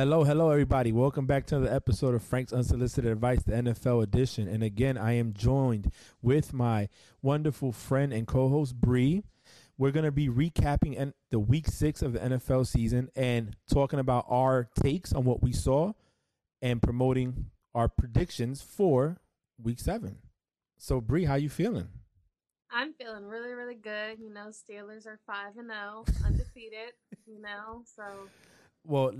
Hello, hello, everybody. Welcome back to another episode of Frank's Unsolicited Advice, the NFL edition. And again, I am joined with my wonderful friend and co-host Bree. We're going to be recapping en- the week six of the NFL season and talking about our takes on what we saw and promoting our predictions for week seven. So, Bree, how you feeling? I'm feeling really, really good. You know, Steelers are five and zero, undefeated. You know, so well,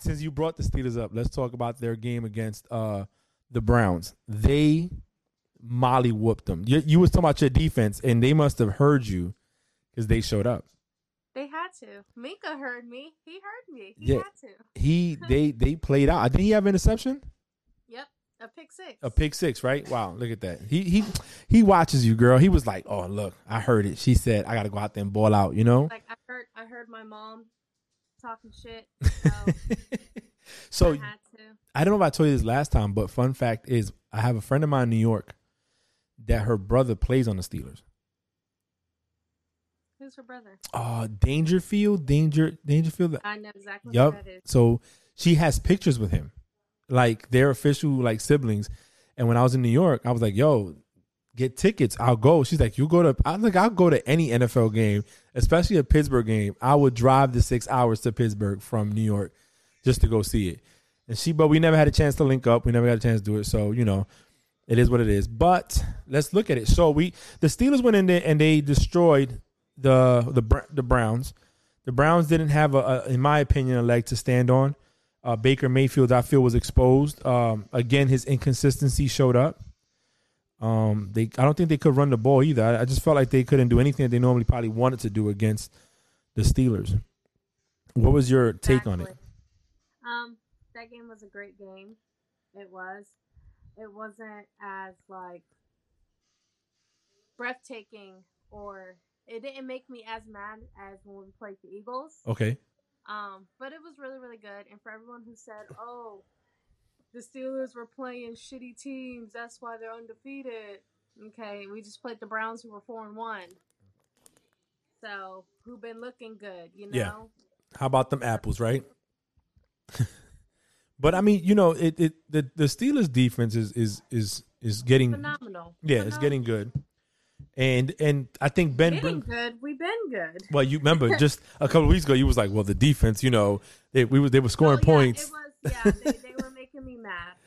since you brought the Steelers up, let's talk about their game against uh, the Browns. They molly whooped them. You, you was talking about your defense, and they must have heard you because they showed up. They had to. Minkah heard me. He heard me. He Yeah. had to. He they they played out. Did he have an interception? Yep, a pick six. A pick six, right? Wow, look at that. He he he watches you, girl. He was like, "Oh, look, I heard it." She said, "I got to go out there and ball out," you know. Like I heard, I heard my mom talking shit. so So I. I don't know if I told you this last time, but fun fact is, I have a friend of mine in New York that her brother plays on the Steelers. Who's her brother? Uh Dangerfield, Danger, Dangerfield. I know exactly Yup. who that is. So she has pictures with him, like they're official like siblings. And when I was in New York, I was like, "Yo, get tickets. I'll go." She's like, "You go to?" I was like, "I'll go to any NFL game, especially a Pittsburgh game. I would drive the six hours to Pittsburgh from New York just to go see it." And she, but we never had a chance to link up. We never got a chance to do it. So you know, it is what it is. But let's look at it. So we, the Steelers went in there and they destroyed the the the Browns. The Browns didn't have a, a in my opinion, a leg to stand on. Uh, Baker Mayfield, I feel, was exposed. Um, again, his inconsistency showed up. Um, they, I don't think they could run the ball either. I, I just felt like they couldn't do anything that they normally probably wanted to do against the Steelers. What was your take on it? Um, that game was a great game. It was. It wasn't as like breathtaking, or it didn't make me as mad as when we played the Eagles. Okay. Um, but it was really, really good. And for everyone who said, "Oh, the Steelers were playing shitty teams, that's why they're undefeated," okay, we just played the Browns, who were four and one. So who been looking good, you know? Yeah. How about them apples, right? but I mean, you know, it, it the the Steelers defense is is is is getting Phenomenal. yeah, it's getting good. And and I think Ben Getting good. We've been good. well, you remember just a couple of weeks ago, you was like, well, the defense, you know, they we were they were scoring Oh, yeah, points. It was, yeah, they, they were making me mad.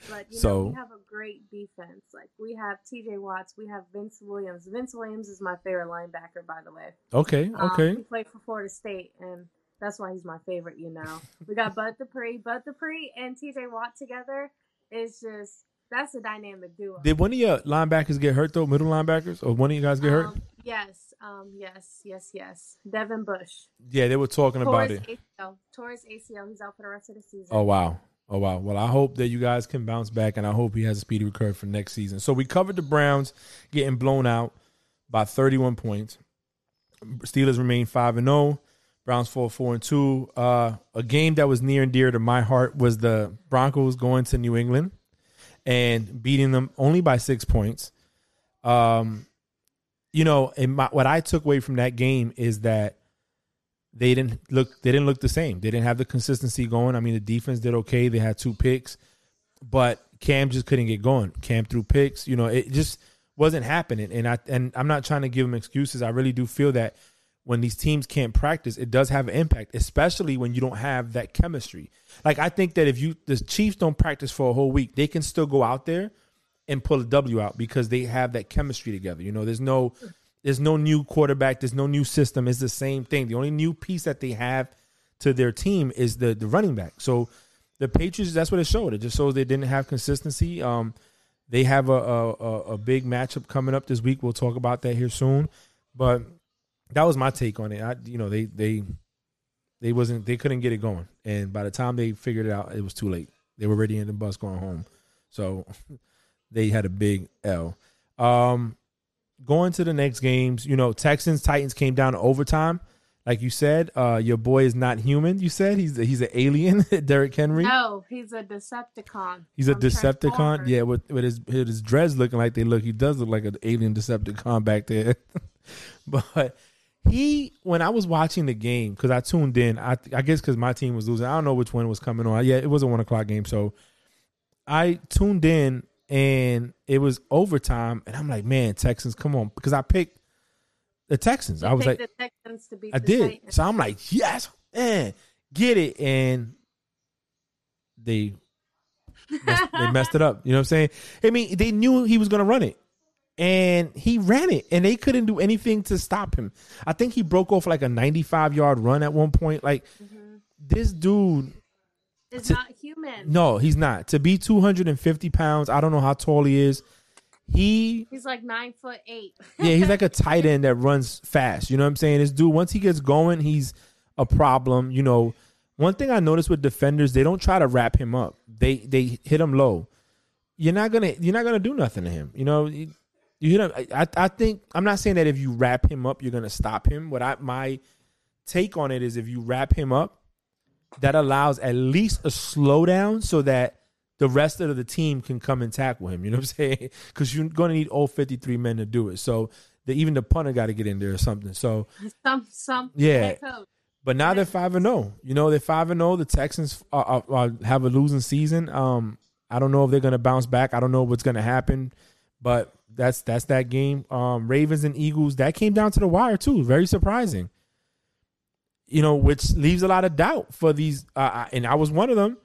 But you So- know, we have a great defense. Like we have T.J. Watts, we have Vince Williams. Vince Williams is my favorite linebacker, by the way. Okay, Um, okay. he played for Florida State, and that's why he's my favorite. You know, we got Bud Dupree, Bud Dupree, and T.J. Watt together. Is just that's a dynamic duo. Did one of your linebackers get hurt though? Middle linebackers, or one of you guys get hurt? Um, yes, um, yes, yes, yes. Devin Bush. Yeah, they were talking about it. ACL. Torres ACL. He's out for the rest of the season. Oh wow. Oh wow. Well, I hope that you guys can bounce back, and I hope he has a speedy recovery for next season. So we covered the Browns getting blown out by 31 points. Steelers remain five and zero. Browns fall four and two. Uh, a game that was near and dear to my heart was the Broncos going to New England and beating them only by six points. Um, you know, and my, what I took away from that game is that they didn't look they didn't look the same. They didn't have the consistency going. I mean, the defense did okay. They had two picks, but Cam just couldn't get going. Cam threw picks. You know, it just wasn't happening. And I and I'm not trying to give them excuses. I really do feel that when these teams can't practice, it does have an impact, especially when you don't have that chemistry. Like I think that if you the Chiefs don't practice for a whole week, they can still go out there and pull a W out because they have that chemistry together. You know, there's no there's no new quarterback, there's no new system. It's the same thing. The only new piece that they have to their team is the the running back. So the Patriots, that's what it showed. It just shows they didn't have consistency. Um, they have a a, a big matchup coming up this week. We'll talk about that here soon. But that was my take on it. I, you know, they they they wasn't they couldn't get it going, and by the time they figured it out, it was too late. They were already in the bus going home, so they had a big L. Um, going to the next games, you know, Texans Titans came down to overtime. Like you said, uh, your boy is not human. You said he's he's an alien, Derrick Henry. No, he's a Decepticon. He's a Decepticon. Yeah, with with his with his dreads looking like they look. He does look like an alien Decepticon back there. but he when I was watching the game because I tuned in, I I guess because my team was losing. I don't know which one was coming on. Yeah, it was a one o'clock game, so I tuned in and it was overtime, and I'm like, man, Texans, come on, because I picked the Texans. You I was like, the Texans to beat I the did. Titans. So I'm like, yes, man, get it. And they messed, they messed it up. You know what I'm saying? I mean, they knew he was going to run it. And he ran it, and they couldn't do anything to stop him. I think he broke off like a 95 yard run at one point. Like, Mhm. this dude, It's To- not human. no, he's not. To be 250 pounds, I don't know how tall he is. He He's like nine foot eight. yeah, he's like a tight end that runs fast. You know what I'm saying? This dude, once he gets going, he's a problem. You know, one thing I noticed with defenders, they don't try to wrap him up. They they hit him low. You're not gonna you're not gonna do nothing to him. You know, you, you hit him. I I I think I'm not saying that if you wrap him up, you're gonna stop him. What I my take on it is if you wrap him up, that allows at least a slowdown so that the rest of the team can come and tackle him. You know what I'm saying? Because you're going to need all 53 men to do it. So the, even the punter got to get in there or something. So, Some some Yeah. but now they're five and zero. You know they're five and zero. The Texans are, are, are, have a losing season. Um, I don't know if they're going to bounce back. I don't know what's going to happen, but that's that's that game. Um, Ravens and Eagles that came down to the wire too. Very surprising. You know, which leaves a lot of doubt for these. Uh, and I was one of them.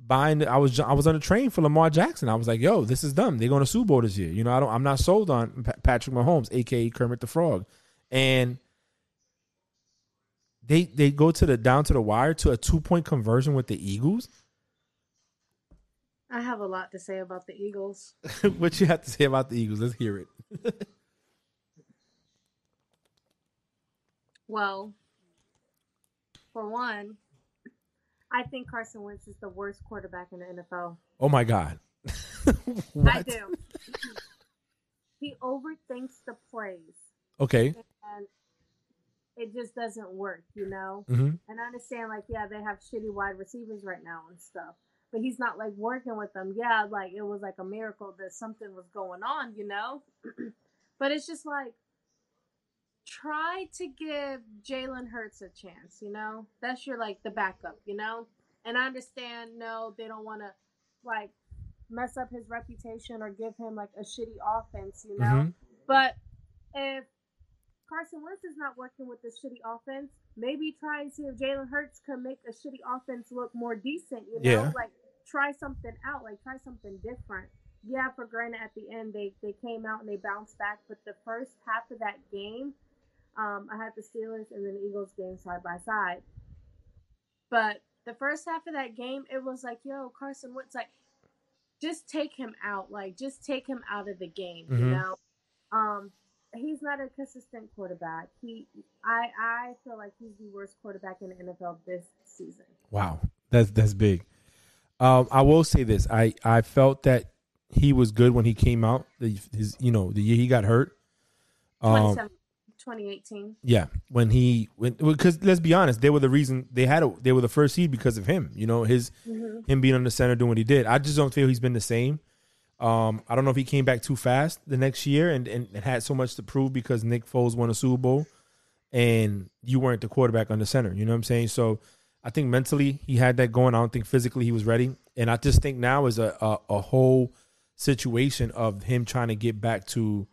Buying, I was I was on a train for Lamar Jackson. I was like, "Yo, this is dumb. They're going to Super Bowl this year." You know, I don't. I'm not sold on Pa- Patrick Mahomes, aka Kermit the Frog, and they they go to the down to the wire to a two point conversion with the Eagles. I have a lot to say about the Eagles. what you have to say about the Eagles? Let's hear it. Well, for one, I think Carson Wentz is the worst quarterback in the NFL. Oh my God! I do. he overthinks the plays, Okay. and it just doesn't work, you know. hmm And I understand, like, yeah, they have shitty wide receivers right now and stuff, but he's not like working with them. Yeah, like it was like a miracle that something was going on, you know. but it's just like try to give Jalen Hurts a chance, you know. That's your like the backup, you know. And I understand, no, they don't want to like mess up his reputation or give him like a shitty offense, you know. Mhm. But if Carson Wentz is not working with the shitty offense, maybe try and see if Jalen Hurts can make a shitty offense look more decent. You know, Yeah. like try something out, like try something different. Yeah, for granted, at the end they they came out and they bounced back, but the first half of that game, um, I had the Steelers and then the Eagles game side by side. But the first half of that game, it was like, yo, Carson Wentz, like, just take him out, like, just take him out of the game, you Mhm. know. Um, he's not a consistent quarterback. He, I, I feel like he's the worst quarterback in the NFL this season. Wow, that's that's big. Um, I will say this: I I felt that he was good when he came out. The, his you know the year he got hurt. Um, 27 2018. yeah, when he went because let's be honest, they were the reason they had a they were the first seed because of him. You know his Mm-hmm. him being on the center doing what he did. I just don't feel he's been the same. Um, I don't know if he came back too fast the next year and, and, and had so much to prove because Nick Foles won a Super Bowl and you weren't the quarterback on the center. You know what I'm saying? So I think mentally he had that going. I don't think physically he was ready. And I just think now is a, a, a whole situation of him trying to get back to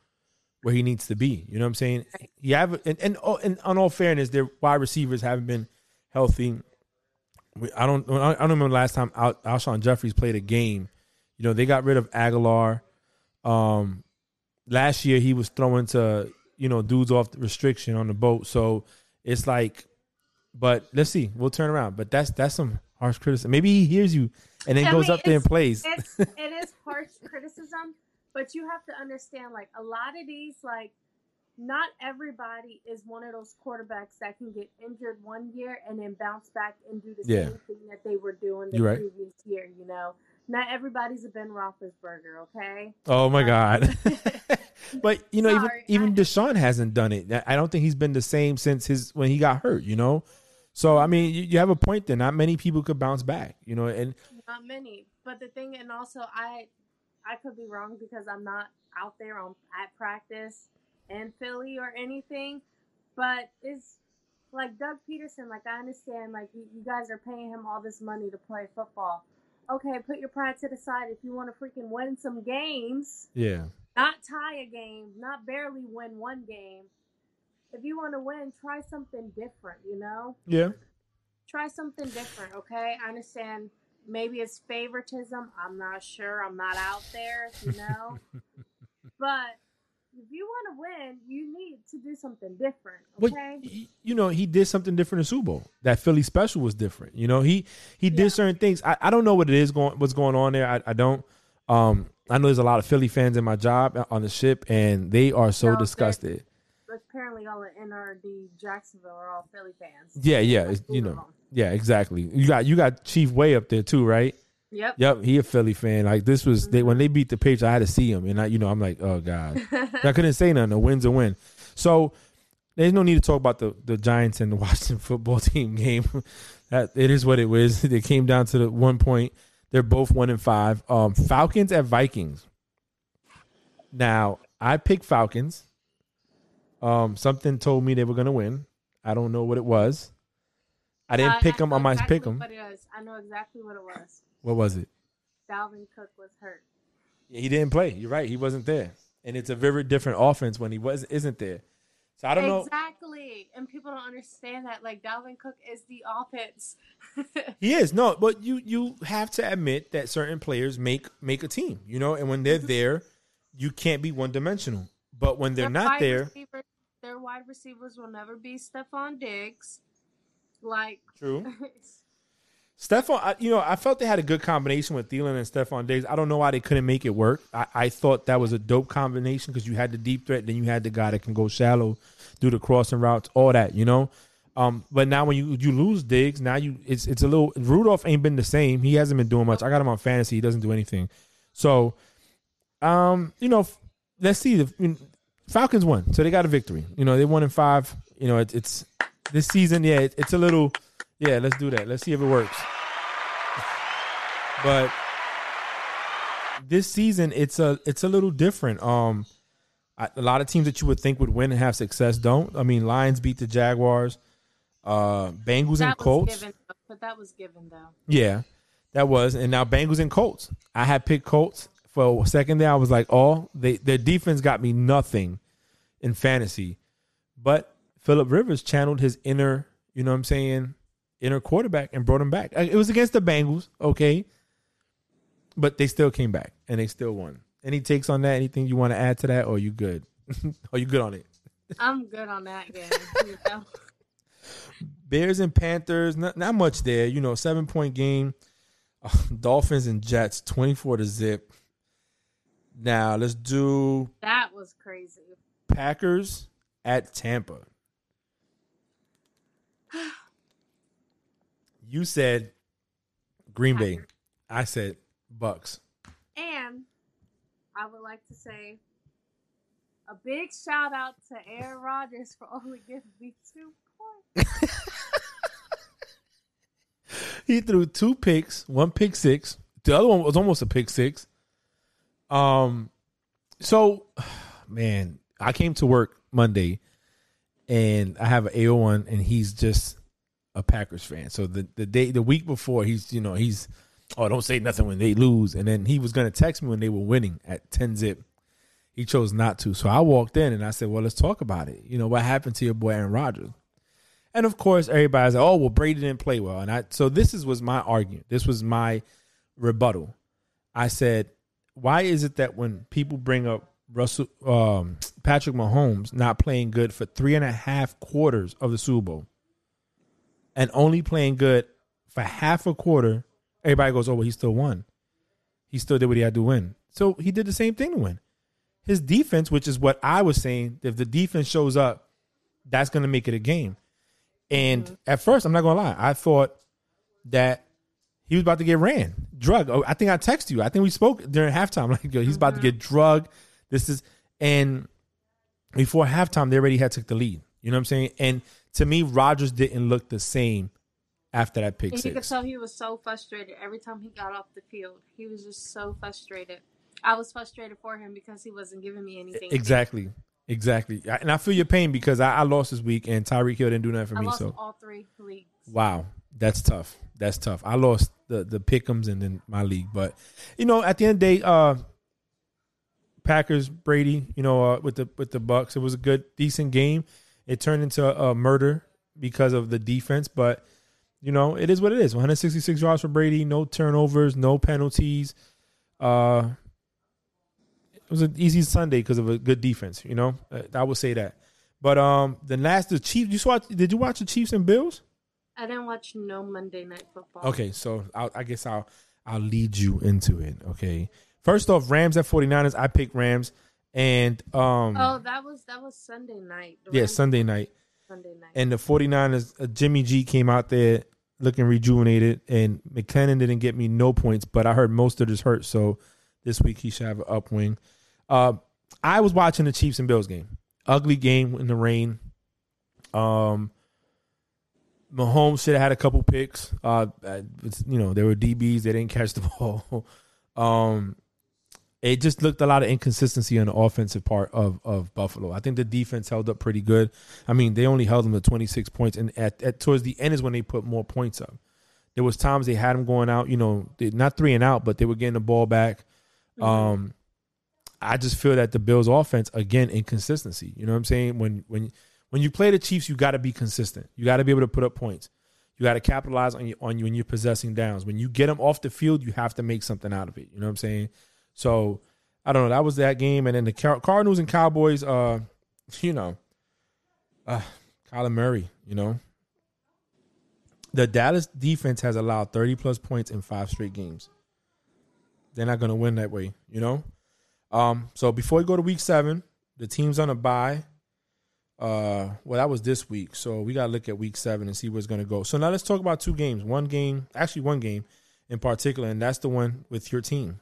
where he needs to be. You know what I'm saying? He have and and, oh, and on all fairness, their wide receivers haven't been healthy. We- I don't I don't remember the last time Al, Alshon Jeffries played a game. You know, they got rid of Agholor. Um, last year he was throwing to you know dudes off the restriction on the boat. So it's like, but let's see, we'll turn around. But that's that's some harsh criticism. Maybe he hears you and then I goes mean, up there and plays. it's it is harsh criticism, but you have to understand like a lot of these like not everybody is one of those quarterbacks that can get injured one year and then bounce back and do the Yeah. same thing that they were doing the You're right. previous year, you know. Not everybody's a Ben Roethlisberger, okay? Oh my god! but you know, Sorry, even even Deshaun hasn't done it. I don't think he's been the same since his when he got hurt. You know, so I mean, you, you have a point there. Not many people could bounce back. You know, and Not many. But the thing and also I I could be wrong because I'm not out there on at practice in Philly or anything. But it's like Doug Pederson. Like I understand, like you, you guys are paying him all this money to play football. Okay, put your pride to the side. If you want to freaking win some games, Yeah. not tie a game, not barely win one game. If you want to win, try something different. You know, Yeah. try something different. Okay, I understand. Maybe it's favoritism. I'm not sure. I'm not out there. You know, but if you want to win, you need to do something different. Okay. y- you know, he did something different in Super Bowl. That Philly special was different. You know, he he did Yeah. certain things. I, I don't know what it is going what's going on there. I, I don't. Um, I know there's a lot of Philly fans in my job on the ship, and they are so No, disgusted. Apparently, all the NRD Jacksonville are all Philly fans. Yeah, yeah, Like, you know, them. Yeah, exactly. You got you got Chief Way up there too, right? Yep. Yep, he a Philly fan. Like this was they when they beat the Patriots, I had to see him, and I, you know, I'm like, oh god, I couldn't say nothing. A win's a win. So there's no need to talk about the the Giants and the Washington football team game. that it is what it was. It came down to the one point. They're both one and five. Um, Falcons at Vikings. Now I picked Falcons. Um, something told me they were gonna win. I don't know what it was. I didn't Uh, pick I know on my exactly pick him. What it is. I know exactly what it was. What was it? Dalvin Cook was hurt. Yeah, he didn't play. You're right. He wasn't there, and it's a very different offense when he was isn't there. So I don't know. exactly. And people don't understand that. Like Dalvin Cook is the offense. He is no, but you you have to admit that certain players make make a team, you know, and when they're there, you can't be one dimensional. But when they're Their not there, their wide receivers will never be Stefon Diggs. Like true. Stefon, I, you know, I felt they had a good combination with Thielen and Stefon Diggs. I don't know why they couldn't make it work. I, I thought that was a dope combination because you had the deep threat, then you had the guy that can go shallow, do the crossing routes, all that, you know. Um, but now when you you lose Diggs, now you it's it's a little Rudolph ain't been the same. He hasn't been doing much. I got him on fantasy. He doesn't do anything. So, um, you know, let's see. The Falcons won, so they got a victory. You know, they won in five. You know, it, it's this season. Yeah, it, it's a little. Yeah, let's do that. Let's see if it works. But this season, it's a it's a little different. Um, I, a lot of teams that you would think would win and have success don't. I mean, Lions beat the Jaguars. Uh, Bengals and that was Colts. given, but that was given though. Yeah, that was. And now Bengals and Colts. I had picked Colts for a second there. I was like, oh, they their defense got me nothing in fantasy. But Philip Rivers channeled his inner, you know what I'm saying, inner quarterback and brought him back. Uh, It was against the Bengals, okay. But they still came back and they still won. Any takes on that? Anything you want to add to that? Or you good? Are you good on it? I'm good on that game. you know? Bears and Panthers, not, not much there. You know, seven point game. Dolphins and Jets, 24 to zip. Now let's do That was crazy. Packers at Tampa. You said Green Bay. I said Bucks. And I would like to say a big shout out to Aaron Rodgers for only giving me two points. He threw two picks, one pick six. The other one was almost a pick six. Um, so man, I came to work Monday, and I have an AO1, and he's just a Packers fan. So the the day, the week before, he's you know he's oh don't say nothing when they lose, and then he was gonna text me when they were winning at ten zip. He chose not to, so I walked in and I said, "Well, let's talk about it. You know what happened to your boy Aaron Rodgers." And of course, everybody's like, "Oh, well, Brady didn't play well." And I so this is was my argument. This was my rebuttal. I said, "Why is it that when people bring up Russell um, Patrick Mahomes not playing good for three and a half quarters of the Super Bowl, and only playing good for half a quarter, everybody goes, "Oh, well, he still won. He still did what he had to win." So he did the same thing to win. His defense, which is what I was saying, if the defense shows up, that's going to make it a game. And at first, I'm not gonna lie, I thought that he was about to get ran, drug. Oh, I think I texted you. I think we spoke during halftime. Like, yo, he's about to get drugged. This is and before halftime, they already had took the lead. You know what I'm saying? And to me, Rodgers didn't look the same after that pick And you could six. tell he was so frustrated every time he got off the field. He was just so frustrated. I was frustrated for him because he wasn't giving me anything. Exactly. Exactly, and I feel your pain because I, I lost this week, and Tyreek Hill didn't do nothing for I me. lost So all three leagues. wow, that's tough. That's tough. I lost the the pickums and then my league, but you know, at the end of the day, uh, Packers Brady, you know, uh, with the with the Bucks, it was a good, decent game. It turned into a, a murder because of the defense, but you know, it is what it is. 166 yards for Brady, no turnovers, no penalties. Uh, it was an easy Sunday because of a good defense. You know, Uh, I would say that. But um, the last the Chiefs. You saw? Did you watch the Chiefs and Bills? I didn't watch no Monday Night Football. Okay, so I'll, I guess I'll I'll lead you into it. Okay, first off, Rams at 49ers. I picked Rams, and um, Oh, that was that was Sunday night. The yeah, Rams- Sunday night, Sunday night. and the 49ers. Uh, Jimmy G came out there looking rejuvenated, and McKinnon didn't get me no points, but I heard most of this hurt, so this week he should have an upwing. Uh, I was watching the Chiefs and Bills game. Ugly game in the rain. Um, Mahomes should have had a couple picks. Uh, you know, there were DBs. They didn't catch the ball. um, it just looked a lot of inconsistency on the offensive part of, of Buffalo. I think the defense held up pretty good. I mean, they only held them to 26 points, and at, at towards the end is when they put more points up. There was times they had them going out, you know, they, not three and out, but they were getting the ball back. Um, I just feel that the Bills' offense again inconsistency. You know what I'm saying? When when when you play the Chiefs, you got to be consistent. You got to be able to put up points. You got to capitalize on you on you when you're possessing downs. When you get them off the field, you have to make something out of it. You know what I'm saying? So I don't know. That was that game, and then the Cardinals and Cowboys. Uh, you know, uh, Kyler Murray. You know, the Dallas defense has allowed 30 plus points in five straight games. They're not going to win that way. You know. Um, so before we go to week seven, the team's on a bye. Uh, well, that was this week, so we gotta look at week seven and see where it's gonna go. So now let's talk about two games. One game, actually one game in particular, and that's the one with your team.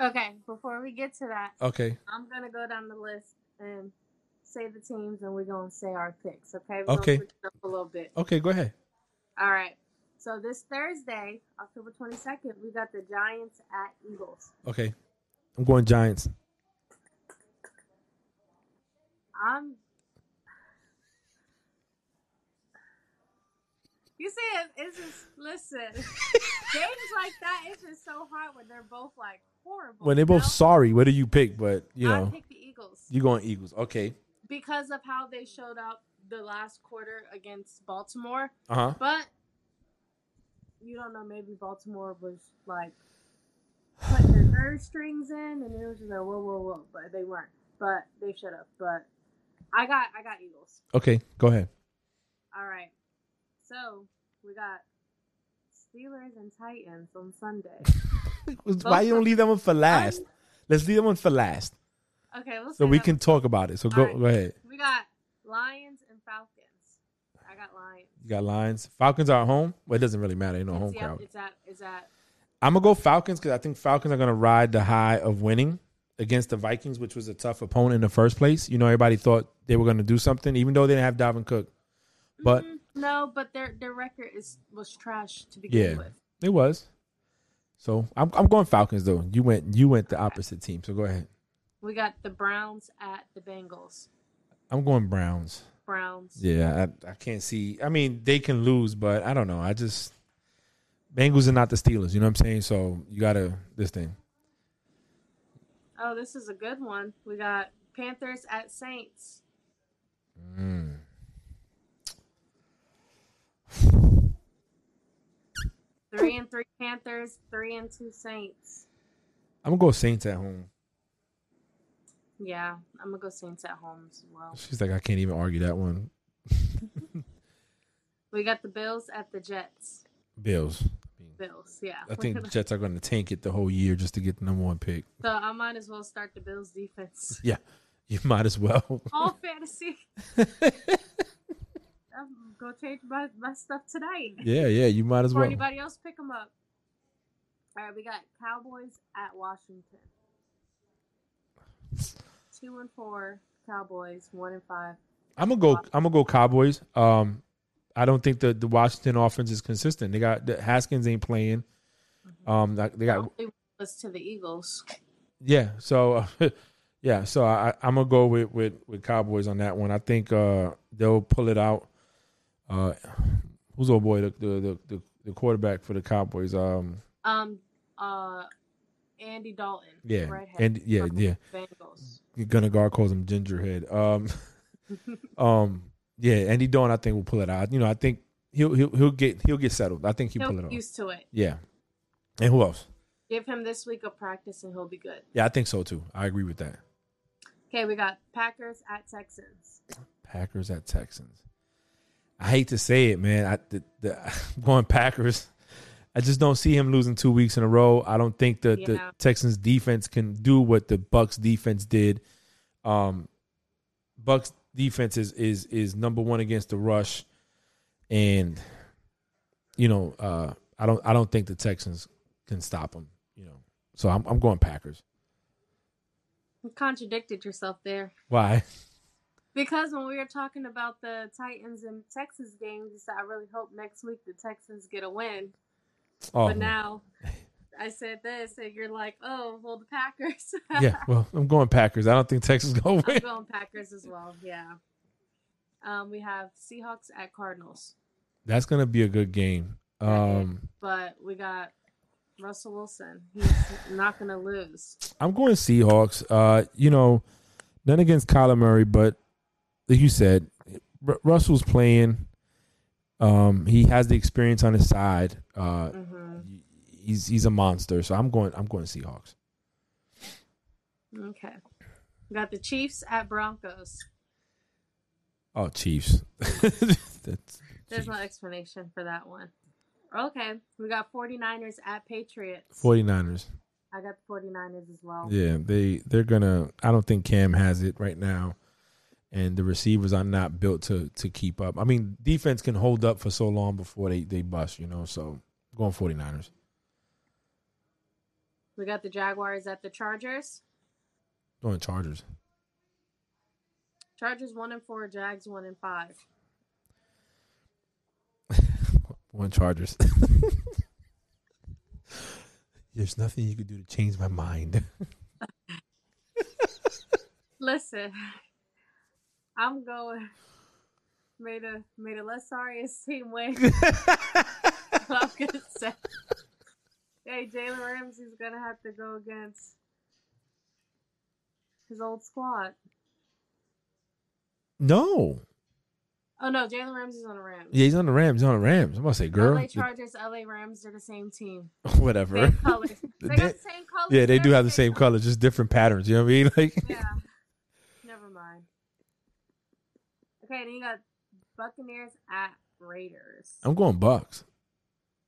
Okay, before we get to that, Okay, I'm gonna go down the list and say the teams, and we're gonna say our picks. Okay. We're Okay. Gonna it up a little bit. okay, go ahead. All right. So this Thursday, October 22nd, we got the Giants at Eagles. Okay, I'm going Giants. I'm. You see, it, it's just listen. games like that, it's just so hard when they're both like horrible. When they're both know? sorry, what do you pick? But you know, I pick the Eagles you going Eagles. Okay. because of how they showed up the last quarter against Baltimore. Uh huh. But you don't know, maybe Baltimore was like putting their third strings in, and it was just like whoa, whoa, whoa. But they weren't. But they shut up. But I got, I got Eagles. Okay, go ahead. All right. So we got Steelers and Titans on Sunday. Why you don't leave that one for last? Let's leave that one for last, Okay, we'll so we that- can talk about it. So go, right. go ahead. We got Lions and Falcons. I got Lions. You got Lions. Falcons are at home. Well, it doesn't really matter. Ain't no home yeah, crowd. it's at, it's at. I'm gonna go Falcons because I think Falcons are gonna ride the high of winning against the Vikings, which was a tough opponent in the first place. You know, everybody thought they were gonna do something, even though they didn't have Dalvin Cook. But Mm, no, but their their record is was trash to begin Yeah. with. it was. So I'm I'm going Falcons though. You went you went the opposite team. So go ahead. We got the Browns at the Bengals. I'm going Browns. Browns. Yeah, I, I can't see. I mean, they can lose, but I don't know. I just Bengals are not the Steelers. You know what I'm saying? So you gotta this thing. Oh, this is a good one. We got Panthers at Saints. Three and three Panthers, three and two Saints. I'm gonna go Saints at home. Yeah, I'm gonna go Saints at home as well. She's like, I can't even argue that one. We got the Bills at the Jets. Bills. Bills, yeah. I think the Jets are going to tank it the whole year just to get the number one pick. so. I might as well start the Bills defense. Yeah, you might as well. All fantasy. I'm change my, my stuff tonight. yeah, yeah, you might as Before well. anybody else pick them up. All right, we got Cowboys at Washington. Two and four Cowboys, one and five. I'm gonna go. I'm gonna go Cowboys. Um, I don't think the the Washington offense is consistent. They got the Haskins ain't playing. Um, they got was to the Eagles. yeah. So, Yeah, so I, I'm gonna go with, with with Cowboys on that one. I think uh, they'll pull it out. Uh, who's old boy the the, the the quarterback for the Cowboys? Um, Um, uh, Andy Dalton. yeah, and yeah, yeah. Bengals. Gunnar calls him Gingerhead. Um, um, yeah, Andy Dalton I think will pull it out. You know, I think he'll he'll he'll get he'll get settled. I think he'll He'll pull it off. used to it. Yeah, and who else? Give him this week of practice and he'll be good. Yeah, I think so too. I agree with that. Okay, we got Packers at Texans. Packers at Texans. I hate to say it, man. I the, the I'm going Packers. I just don't see him losing two weeks in a row. I don't think the, the Texans defense can do what the Bucks defense did. Um, Bucks defense is is is number one against the rush, and you know uh, I don't I don't think the Texans can stop them. You know, so I'm I'm going Packers. You contradicted yourself there. Why? Because when we were talking about the Titans and Texas games, you said I really hope next week the Texans get a win. Oh, But now I said this, and you're like, oh, well, the Packers. yeah. Well, I'm going Packers. I don't think Texas gonna I'm win. going Packers as well. Yeah. Um, we have Seahawks at Cardinals, That's gonna be a good game. Um, but we got Russell Wilson. He's not going to lose. I'm going Seahawks. Uh, you know, none against Kyler Murray, but like you said, R- Russell's playing. Um, he has the experience on his side. Uh, hmm he's he's a monster. So I'm going. I'm going Seahawks. Okay. We got the Chiefs at Broncos. Oh, Chiefs. That's, There's no explanation for that one. Okay. We got 49ers at Patriots. 49ers. I got the 49ers as well. Yeah, they they're gonna. I don't think Cam has it right now, and the receivers are not built to to keep up. I mean, defense can hold up for so long before they they bust. You know, so going 49ers. We got the Jaguars at the Chargers. Going Chargers. Chargers 1 and 4, Jags 1 and 5. One Chargers. There's nothing you could do to change my mind. Listen, I'm going. May the may the less sorriest team win. I'm gonna say. Hey, Jalen Ramsey's gonna have to go against his old squad. no. Oh no, Jalen Ramsey's on the Rams. Yeah, he's on the Rams. He's on the Rams. I'm gonna say, girl, LA Chargers, LA Rams, they're the same team. whatever. Same colors. They got the same colors. Yeah, they do have the same everything. color, just different patterns. You know what I mean? Like, Yeah. Never mind. Okay, then you got Buccaneers at Raiders. I'm going Bucks.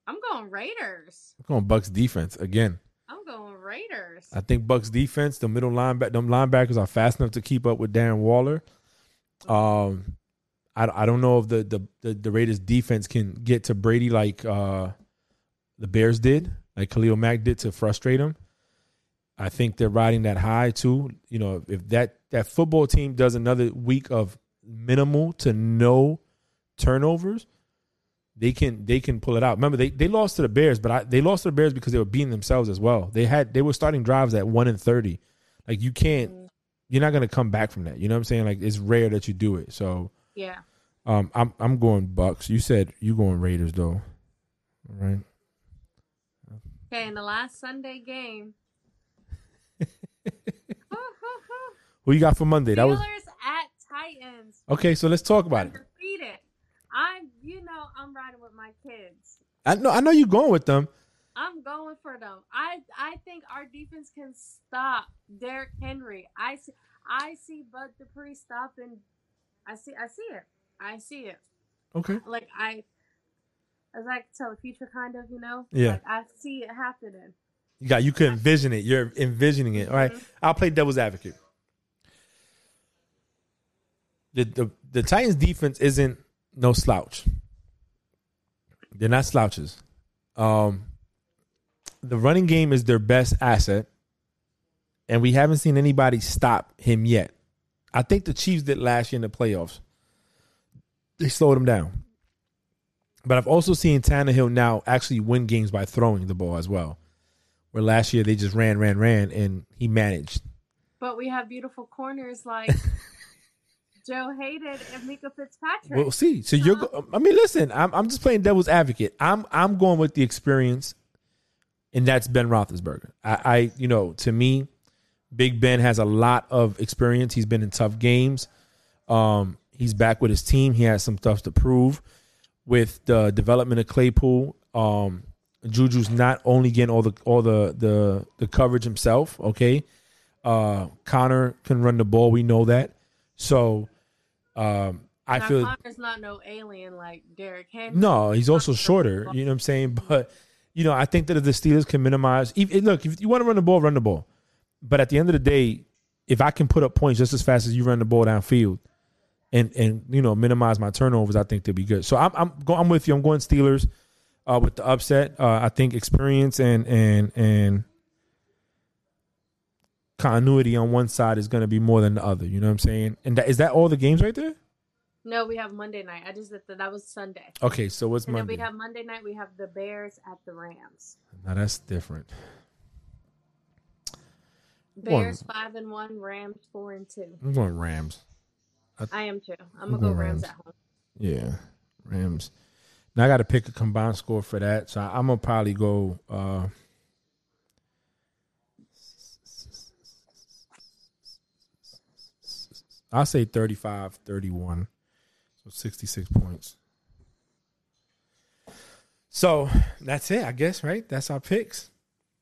I'm going Raiders. I'm going Bucks defense again. I'm going Raiders. I think Bucks defense, the middle linebacker, them linebackers are fast enough to keep up with Darren Waller. Um, I, I don't know if the, the the the Raiders defense can get to Brady like uh the Bears did, like Khalil Mack did to frustrate him. I think they're riding that high too. You know, if that that football team does another week of minimal to no turnovers, they can they can pull it out. Remember, they, they lost to the Bears, but I, they lost to the Bears because they were beating themselves as well. They had they were starting drives at one and thirty. Like you can't, you're not gonna come back from that. You know what I'm saying? Like it's rare that you do it. So Yeah. um, I'm I'm going Bucks. You said you going Raiders though, All right? Okay, in the last Sunday game. Who you got for Monday? That was Steelers at Titans. Okay. So let's talk about it. Undefeated. I'm, you know, I'm riding with my kids. I know I know you're going with them. I'm going for them. I I think our defense can stop Derrick Henry. I see I see Bud Dupree stopping. I see I see it. I see it. Okay. Like I as I can tell the future kind of, you know? Yeah. Like I see it happening. You got you could envision it. You're envisioning it. All right. Mhm. I'll play devil's advocate. The, the the Titans defense isn't no slouch. They're not slouches. Um the running game is their best asset. And we haven't seen anybody stop him yet. I think the Chiefs did last year in the playoffs. They slowed him down. But I've also seen Tannehill now actually win games by throwing the ball as well. Where last year they just ran, ran, ran, and he managed. but we have beautiful corners like Joe Haden and Minkah Fitzpatrick. We'll see. So you're. I mean, listen. I'm. I'm just playing devil's advocate. I'm. I'm going with the experience, and that's Ben Roethlisberger. I. I you know, to me, Big Ben has a lot of experience. He's been in tough games. Um, he's back with his team. He has some stuff to prove. With the development of Claypool, um, Juju's not only getting all the all the the the coverage himself. Okay, uh, Connor can run the ball. We know that. So, um, I now, feel Connor's not no alien like Derrick Henry. no, he's also shorter. You know what I'm saying? But you know, I think that if the Steelers can minimize, if, look, if you want to run the ball, run the ball. But at the end of the day, if I can put up points just as fast as you run the ball downfield, and and you know minimize my turnovers, I think they'll be good. So I'm I'm going I'm with you. I'm going Steelers uh, with the upset. Uh, I think experience and and and continuity on one side is going to be more than the other. You know what I'm saying? And that, is that all the games right there? No, we have Monday night. I just that. That was Sunday. Okay, so what's And Monday? we have Monday night. We have the Bears at the Rams. now that's different. Bears five and one. Rams four and two. I'm going Rams. I am too. I'm I'm gonna go Rams Rams. at home. Yeah, Rams. Now I got to pick a combined score for that, so I'm gonna probably go. uh I'll say 35 31. So 66 points. So that's it, I guess, right? That's our picks.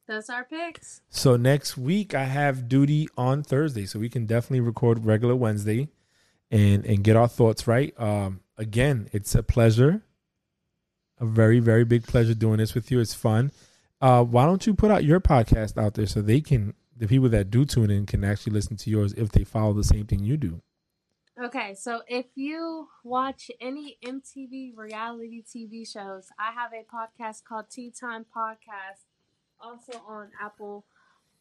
That's our picks. So next week I have duty on Thursday, so we can definitely record regular Wednesday and and get our thoughts right. Um again, it's a pleasure. A very very big pleasure doing this with you. It's fun. Uh why don't you put out your podcast out there so they can the people that do tune in can actually listen to yours if they follow the same thing you do. Okay, so if you watch any MTV reality TV shows, I have a podcast called Tea Time Podcast, also on Apple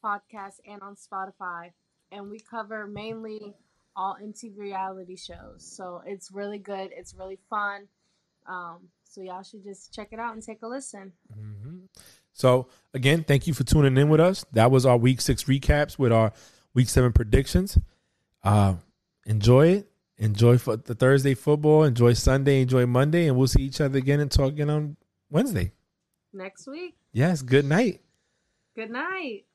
Podcasts and on Spotify, and we cover mainly all MTV reality shows. So it's really good. It's really fun. Um, so y'all should just check it out and take a listen. Mm-hmm. So again, thank you for tuning in with us. That was our week six recaps with our week seven predictions. Uh, enjoy it. Enjoy for the Thursday football. Enjoy Sunday. Enjoy Monday, and we'll see each other again and talk again on Wednesday. Next week. Yes. Good night. Good night.